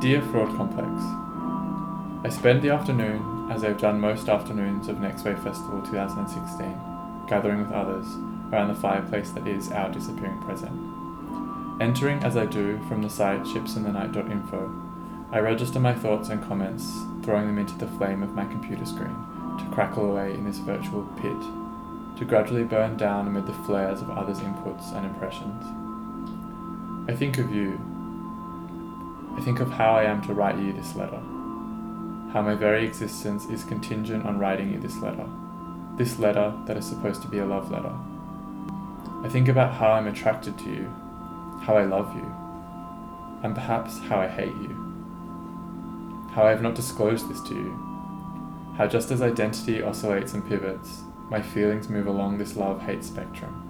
Dear Fraud Complex, I spend the afternoon, as I've done most afternoons of Next Wave Festival 2016, gathering with others around the fireplace that is our disappearing present. Entering as I do from the site shipsinthenight.info, I register my thoughts and comments, throwing them into the flame of my computer screen to crackle away in this virtual pit, to gradually burn down amid the flares of others' inputs and impressions. I think of you. I think of how I am to write you this letter. How my very existence is contingent on writing you this letter. This letter that is supposed to be a love letter. I think about how I'm attracted to you, how I love you, and perhaps how I hate you. How I have not disclosed this to you. How just as identity oscillates and pivots, my feelings move along this love hate spectrum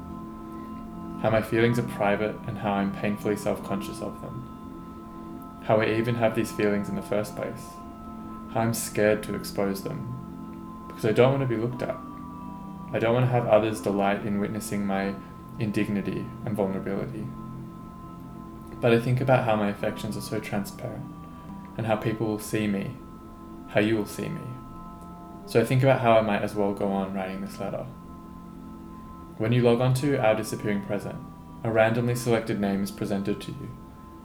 how my feelings are private and how I'm painfully self conscious of them. How I even have these feelings in the first place. How I'm scared to expose them. Because I don't want to be looked at. I don't want to have others delight in witnessing my indignity and vulnerability. But I think about how my affections are so transparent and how people will see me, how you will see me. So I think about how I might as well go on writing this letter. When you log on to Our Disappearing Present, a randomly selected name is presented to you,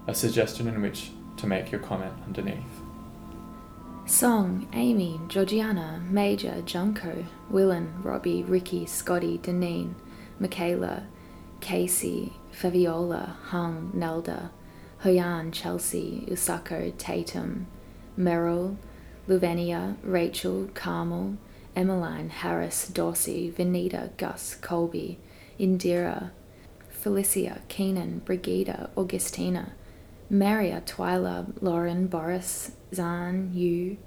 a suggestion in which to make your comment underneath. Song, Amy, Georgiana, Major, Junko, Willen, Robbie, Ricky, Scotty, Deneen, Michaela, Casey, Faviola, Hung, Nelda, Hoyan, Chelsea, Usako, Tatum, Merrill, Luvenia, Rachel, Carmel, Emmeline, Harris, Dorsey, Venita, Gus, Colby, Indira, Felicia, Keenan, Brigida, Augustina, Maria, Twyla, Lauren, Boris, Zan, Yu,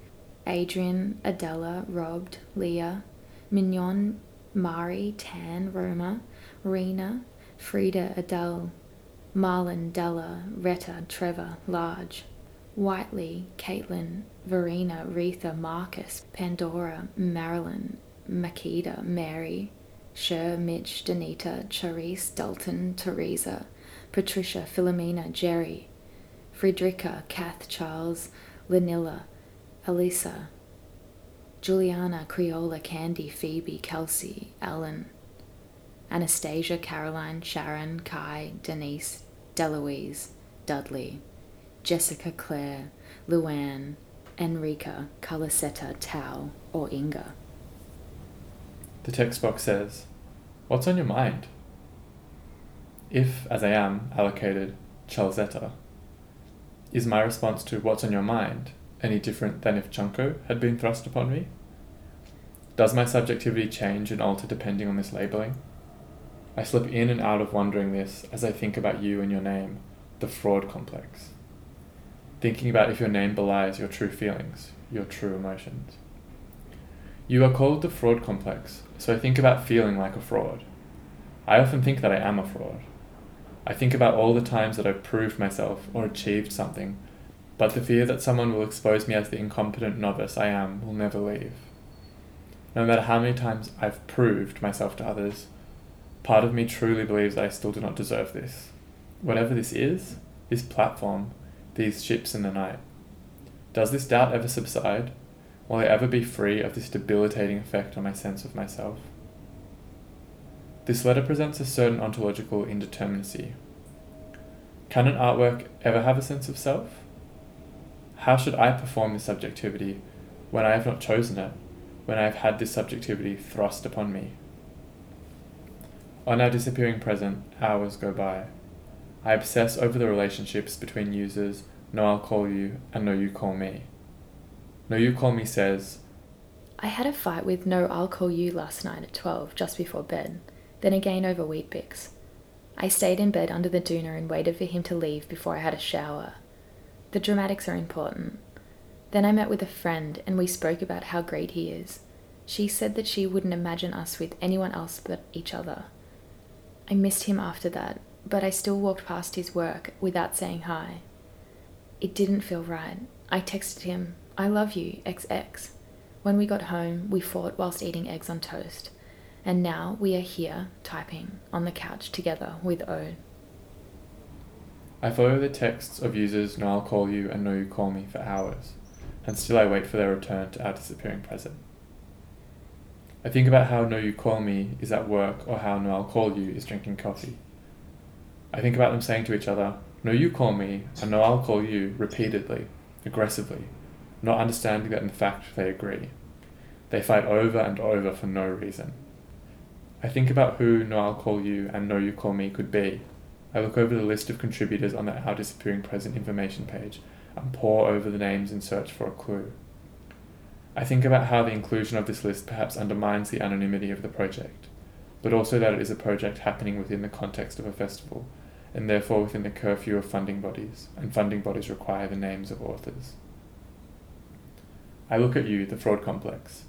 Adrian, Adela, Robbed, Leah, Mignon, Mari, Tan, Roma, Rena, Frida, Adele, Marlon, Della, Retta, Trevor, Large, Whiteley, Caitlin, Verena, Retha, Marcus, Pandora, Marilyn, Makeda, Mary, Sher, Mitch, Danita, Charisse, Dalton, Teresa, Patricia, Philomena, Jerry, Friedrika, Kath, Charles, Lanilla, Elisa, Juliana, Creola, Candy, Phoebe, Kelsey, Ellen, Anastasia, Caroline, Sharon, Kai, Denise, Deloise, Dudley. Jessica Claire, Luann, Enrica, Carlosetta, Tao, or Inga. The text box says, What's on your mind? If, as I am, allocated Chalzetta, is my response to what's on your mind any different than if Junko had been thrust upon me? Does my subjectivity change and alter depending on this labeling? I slip in and out of wondering this as I think about you and your name, the fraud complex thinking about if your name belies your true feelings, your true emotions. You are called the fraud complex, so I think about feeling like a fraud. I often think that I am a fraud. I think about all the times that I've proved myself or achieved something, but the fear that someone will expose me as the incompetent novice I am will never leave. No matter how many times I've proved myself to others, part of me truly believes that I still do not deserve this. Whatever this is, this platform, these ships in the night. Does this doubt ever subside? Will I ever be free of this debilitating effect on my sense of myself? This letter presents a certain ontological indeterminacy. Can an artwork ever have a sense of self? How should I perform this subjectivity when I have not chosen it, when I have had this subjectivity thrust upon me? On our disappearing present, hours go by. I obsess over the relationships between users No I'll Call You and No You Call Me. No You Call Me says, I had a fight with No I'll Call You last night at 12, just before bed, then again over Weet-Bix. I stayed in bed under the doona and waited for him to leave before I had a shower. The dramatics are important. Then I met with a friend and we spoke about how great he is. She said that she wouldn't imagine us with anyone else but each other. I missed him after that but I still walked past his work without saying hi. It didn't feel right. I texted him, I love you, XX. When we got home, we fought whilst eating eggs on toast. And now we are here, typing, on the couch together with Ode. I follow the texts of users No I'll Call You and No You Call Me for hours, and still I wait for their return to our disappearing present. I think about how No You Call Me is at work or how No I'll Call You is drinking coffee. I think about them saying to each other, No You Call Me and No I'll Call You repeatedly, aggressively, not understanding that in fact they agree. They fight over and over for no reason. I think about who No I'll Call You and No You Call Me could be I look over the list of contributors on the Our Disappearing Present information page and pore over the names in search for a clue. I think about how the inclusion of this list perhaps undermines the anonymity of the project, but also that it is a project happening within the context of a festival, and therefore within the curfew of funding bodies, and funding bodies require the names of authors. I look at you, the fraud complex,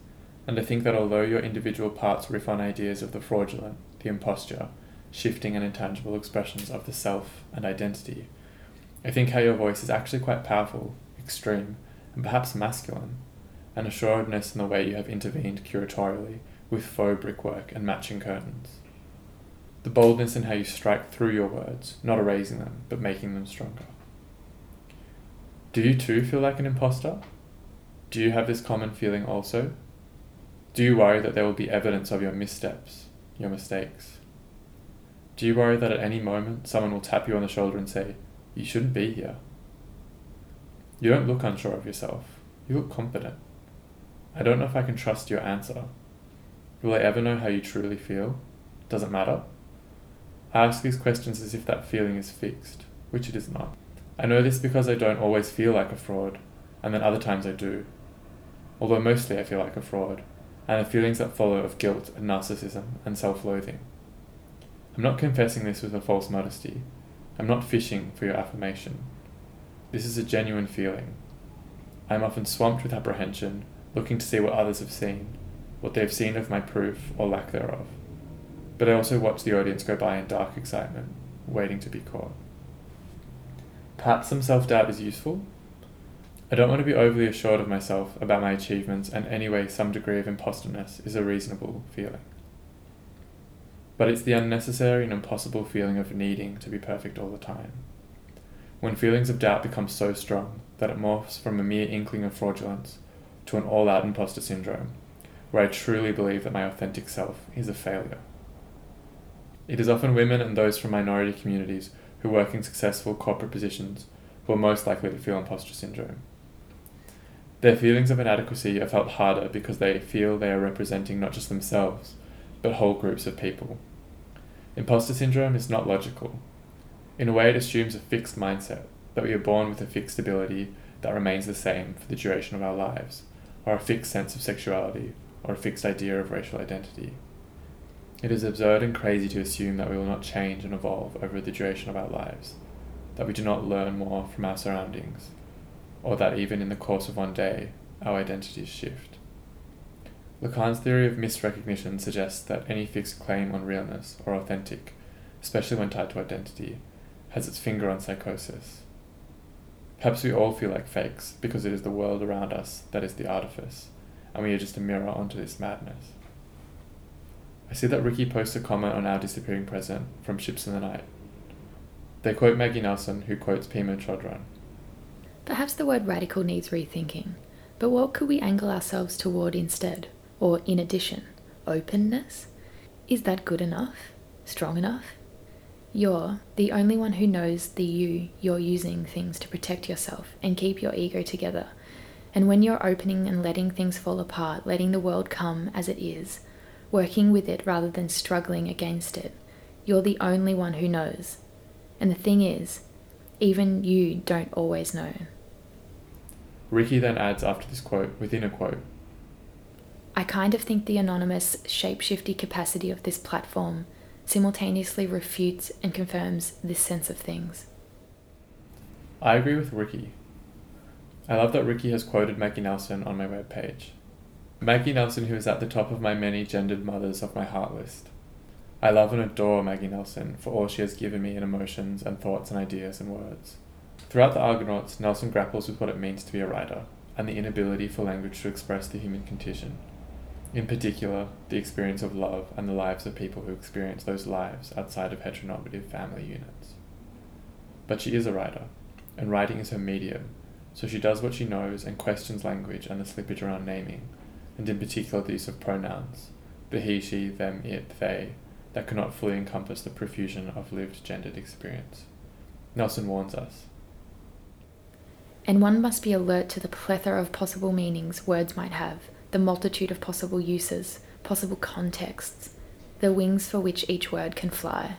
and I think that although your individual parts riff on ideas of the fraudulent, the imposture, shifting and intangible expressions of the self and identity. I think how your voice is actually quite powerful, extreme, and perhaps masculine, an assuredness in the way you have intervened curatorially with faux brickwork and matching curtains. The boldness in how you strike through your words, not erasing them, but making them stronger. Do you too feel like an impostor? Do you have this common feeling also? Do you worry that there will be evidence of your missteps, your mistakes? Do you worry that at any moment someone will tap you on the shoulder and say, You shouldn't be here? You don't look unsure of yourself. You look confident. I don't know if I can trust your answer. Will I ever know how you truly feel? Does it matter? I ask these questions as if that feeling is fixed, which it is not. I know this because I don't always feel like a fraud, and then other times I do. Although mostly I feel like a fraud, and the feelings that follow of guilt and narcissism and self loathing. I'm not confessing this with a false modesty. I'm not fishing for your affirmation. This is a genuine feeling. I am often swamped with apprehension, looking to see what others have seen, what they have seen of my proof or lack thereof. But I also watch the audience go by in dark excitement, waiting to be caught. Perhaps some self doubt is useful. I don't want to be overly assured of myself about my achievements, and anyway, some degree of imposterness is a reasonable feeling but it's the unnecessary and impossible feeling of needing to be perfect all the time. When feelings of doubt become so strong that it morphs from a mere inkling of fraudulence to an all out imposter syndrome, where I truly believe that my authentic self is a failure. It is often women and those from minority communities who work in successful corporate positions who are most likely to feel imposter syndrome. Their feelings of inadequacy are felt harder because they feel they are representing not just themselves, but whole groups of people. Imposter syndrome is not logical. In a way, it assumes a fixed mindset, that we are born with a fixed ability that remains the same for the duration of our lives, or a fixed sense of sexuality, or a fixed idea of racial identity. It is absurd and crazy to assume that we will not change and evolve over the duration of our lives, that we do not learn more from our surroundings, or that even in the course of one day, our identities shift. Lacan's theory of misrecognition suggests that any fixed claim on realness or authentic, especially when tied to identity, has its finger on psychosis. Perhaps we all feel like fakes because it is the world around us that is the artifice, and we are just a mirror onto this madness. I see that Ricky posts a comment on our disappearing present from Ships in the Night. They quote Maggie Nelson, who quotes Pema Chodron. Perhaps the word radical needs rethinking, but what could we angle ourselves toward instead? or in addition, openness? Is that good enough? Strong enough? You're the only one who knows the you you're using things to protect yourself and keep your ego together. And when you're opening and letting things fall apart, letting the world come as it is, working with it rather than struggling against it, you're the only one who knows. And the thing is, even you don't always know. Ricky then adds after this quote within a quote I kind of think the anonymous, shapeshifty capacity of this platform simultaneously refutes and confirms this sense of things. I agree with Ricky. I love that Ricky has quoted Maggie Nelson on my webpage. Maggie Nelson, who is at the top of my many gendered mothers of my heart list. I love and adore Maggie Nelson for all she has given me in emotions and thoughts and ideas and words. Throughout the Argonauts, Nelson grapples with what it means to be a writer and the inability for language to express the human condition in particular, the experience of love and the lives of people who experience those lives outside of heteronormative family units. but she is a writer, and writing is her medium, so she does what she knows and questions language and the slippage around naming, and in particular the use of pronouns, the he, she, them, it, they, that cannot fully encompass the profusion of lived gendered experience. Nelson warns us. And one must be alert to the plethora of possible meanings words might have, the multitude of possible uses, possible contexts, the wings for which each word can fly.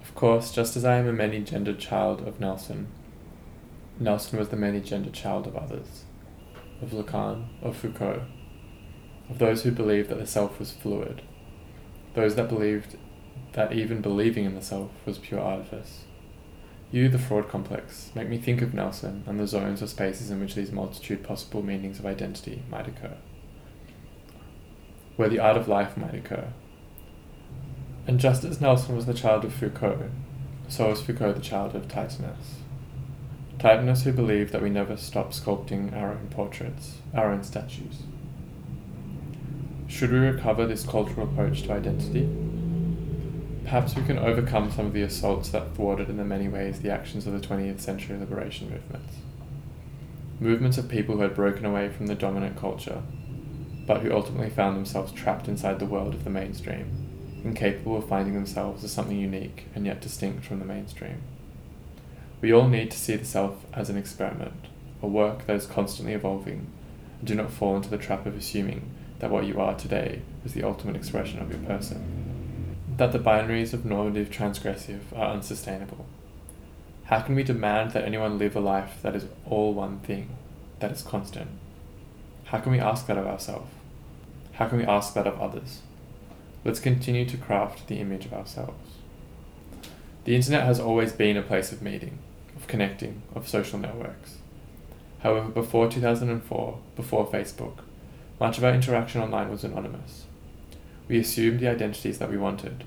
Of course, just as I am a many gendered child of Nelson, Nelson was the many gendered child of others, of Lacan, of Foucault, of those who believed that the self was fluid, those that believed that even believing in the self was pure artifice. You, the fraud complex, make me think of Nelson and the zones or spaces in which these multitude possible meanings of identity might occur, where the art of life might occur. And just as Nelson was the child of Foucault, so was Foucault the child of Plotinus. Plotinus who believed that we never stop sculpting our own portraits, our own statues. Should we recover this cultural approach to identity? Perhaps we can overcome some of the assaults that thwarted in the many ways the actions of the 20th century liberation movements. Movements of people who had broken away from the dominant culture, but who ultimately found themselves trapped inside the world of the mainstream, incapable of finding themselves as something unique and yet distinct from the mainstream. We all need to see the self as an experiment, a work that is constantly evolving, and do not fall into the trap of assuming that what you are today is the ultimate expression of your person. That the binaries of normative transgressive are unsustainable. How can we demand that anyone live a life that is all one thing, that is constant? How can we ask that of ourselves? How can we ask that of others? Let's continue to craft the image of ourselves. The internet has always been a place of meeting, of connecting, of social networks. However, before 2004, before Facebook, much of our interaction online was anonymous. We assumed the identities that we wanted.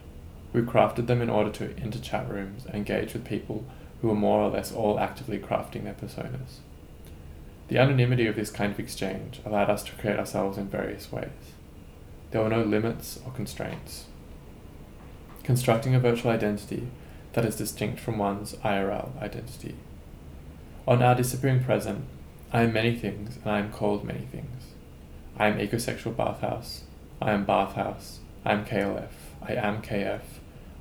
We crafted them in order to enter chat rooms and engage with people who were more or less all actively crafting their personas. The anonymity of this kind of exchange allowed us to create ourselves in various ways. There were no limits or constraints. Constructing a virtual identity that is distinct from one's IRL identity. On our disappearing present, I am many things and I am called many things. I am ecosexual bathhouse. I am bathhouse. I am KLF. I am KF.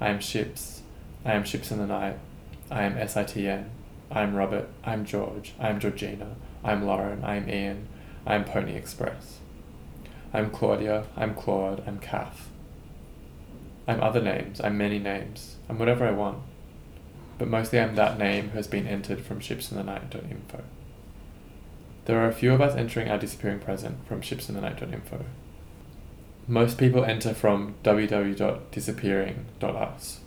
I am ships. I am ships in the night. I am SITN. I am Robert. I am George. I am Georgina. I am Lauren. I am Ian. I am Pony Express. I am Claudia. I am Claude. I am Kath. I'm other names. I'm many names. I'm whatever I want. But mostly I'm that name who has been entered from shipsinthenight.info. There are a few of us entering our disappearing present from shipsinthenight.info. Most people enter from www.disappearing.us.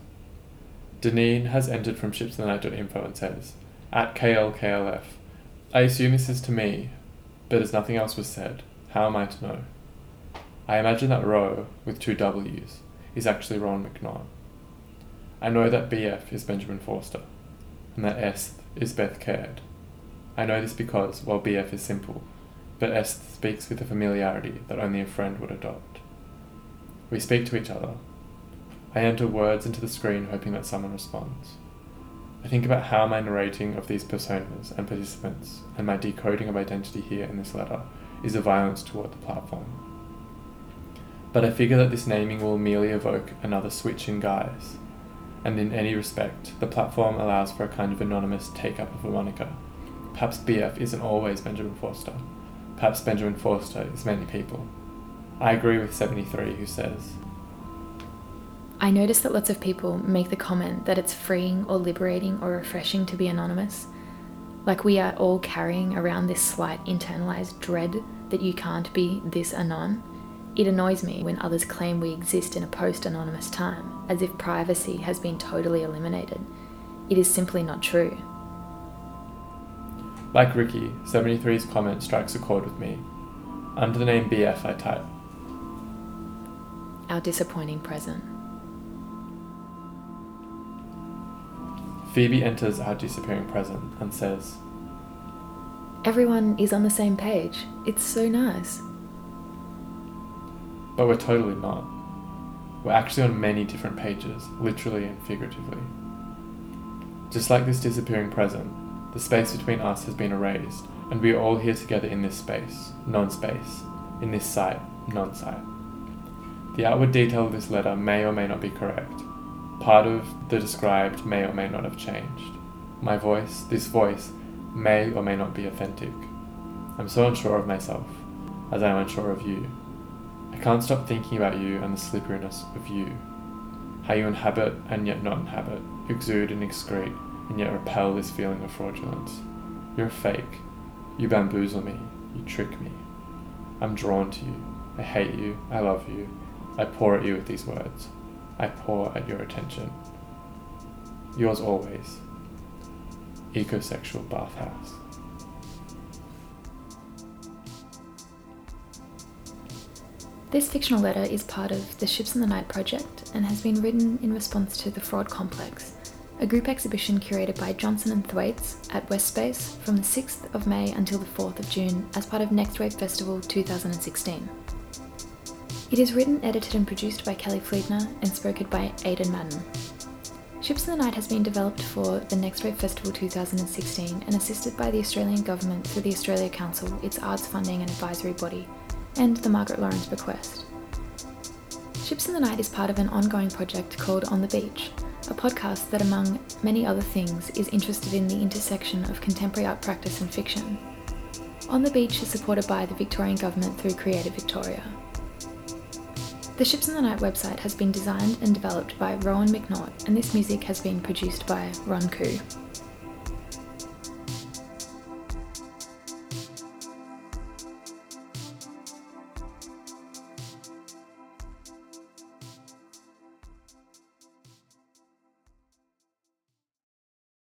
Deneen has entered from shipsinthenight.info and says, at KLKLF, I assume this is to me, but as nothing else was said, how am I to know? I imagine that Roe, with two W's, is actually Rowan McNaught. I know that BF is Benjamin Forster, and that S is Beth Caird. I know this because, while BF is simple, but S speaks with a familiarity that only a friend would adopt. We speak to each other. I enter words into the screen hoping that someone responds. I think about how my narrating of these personas and participants and my decoding of identity here in this letter is a violence toward the platform. But I figure that this naming will merely evoke another switch in guise, and in any respect, the platform allows for a kind of anonymous take up of a moniker Perhaps BF isn't always Benjamin Forster. Perhaps Benjamin Forster is many people. I agree with 73 who says, I notice that lots of people make the comment that it's freeing or liberating or refreshing to be anonymous. Like we are all carrying around this slight internalized dread that you can't be this anon. It annoys me when others claim we exist in a post anonymous time, as if privacy has been totally eliminated. It is simply not true. Like Ricky, 73's comment strikes a chord with me. Under the name BF, I type. Our disappointing present. Phoebe enters our disappearing present and says, Everyone is on the same page. It's so nice. But we're totally not. We're actually on many different pages, literally and figuratively. Just like this disappearing present, the space between us has been erased, and we are all here together in this space, non space, in this sight, non sight. The outward detail of this letter may or may not be correct. Part of the described may or may not have changed. My voice, this voice, may or may not be authentic. I'm so unsure of myself, as I am unsure of you. I can't stop thinking about you and the slipperiness of you. How you inhabit and yet not inhabit, exude and excrete, and yet repel this feeling of fraudulence. You're fake. You bamboozle me. You trick me. I'm drawn to you. I hate you. I love you. I pour at you with these words. I pour at your attention. Yours always. Ecosexual Bathhouse. This fictional letter is part of the Ships in the Night project and has been written in response to The Fraud Complex, a group exhibition curated by Johnson and Thwaites at West Space from the 6th of May until the 4th of June as part of Next Wave Festival 2016. It is written, edited, and produced by Kelly Fliedner and spoken by Aidan Madden. Ships in the Night has been developed for the Next Wave Festival 2016 and assisted by the Australian Government through the Australia Council, its arts funding and advisory body, and the Margaret Lawrence Bequest. Ships in the Night is part of an ongoing project called On the Beach, a podcast that, among many other things, is interested in the intersection of contemporary art practice and fiction. On the Beach is supported by the Victorian Government through Creative Victoria. The Ships in the Night website has been designed and developed by Rowan McNaught, and this music has been produced by Ron Koo.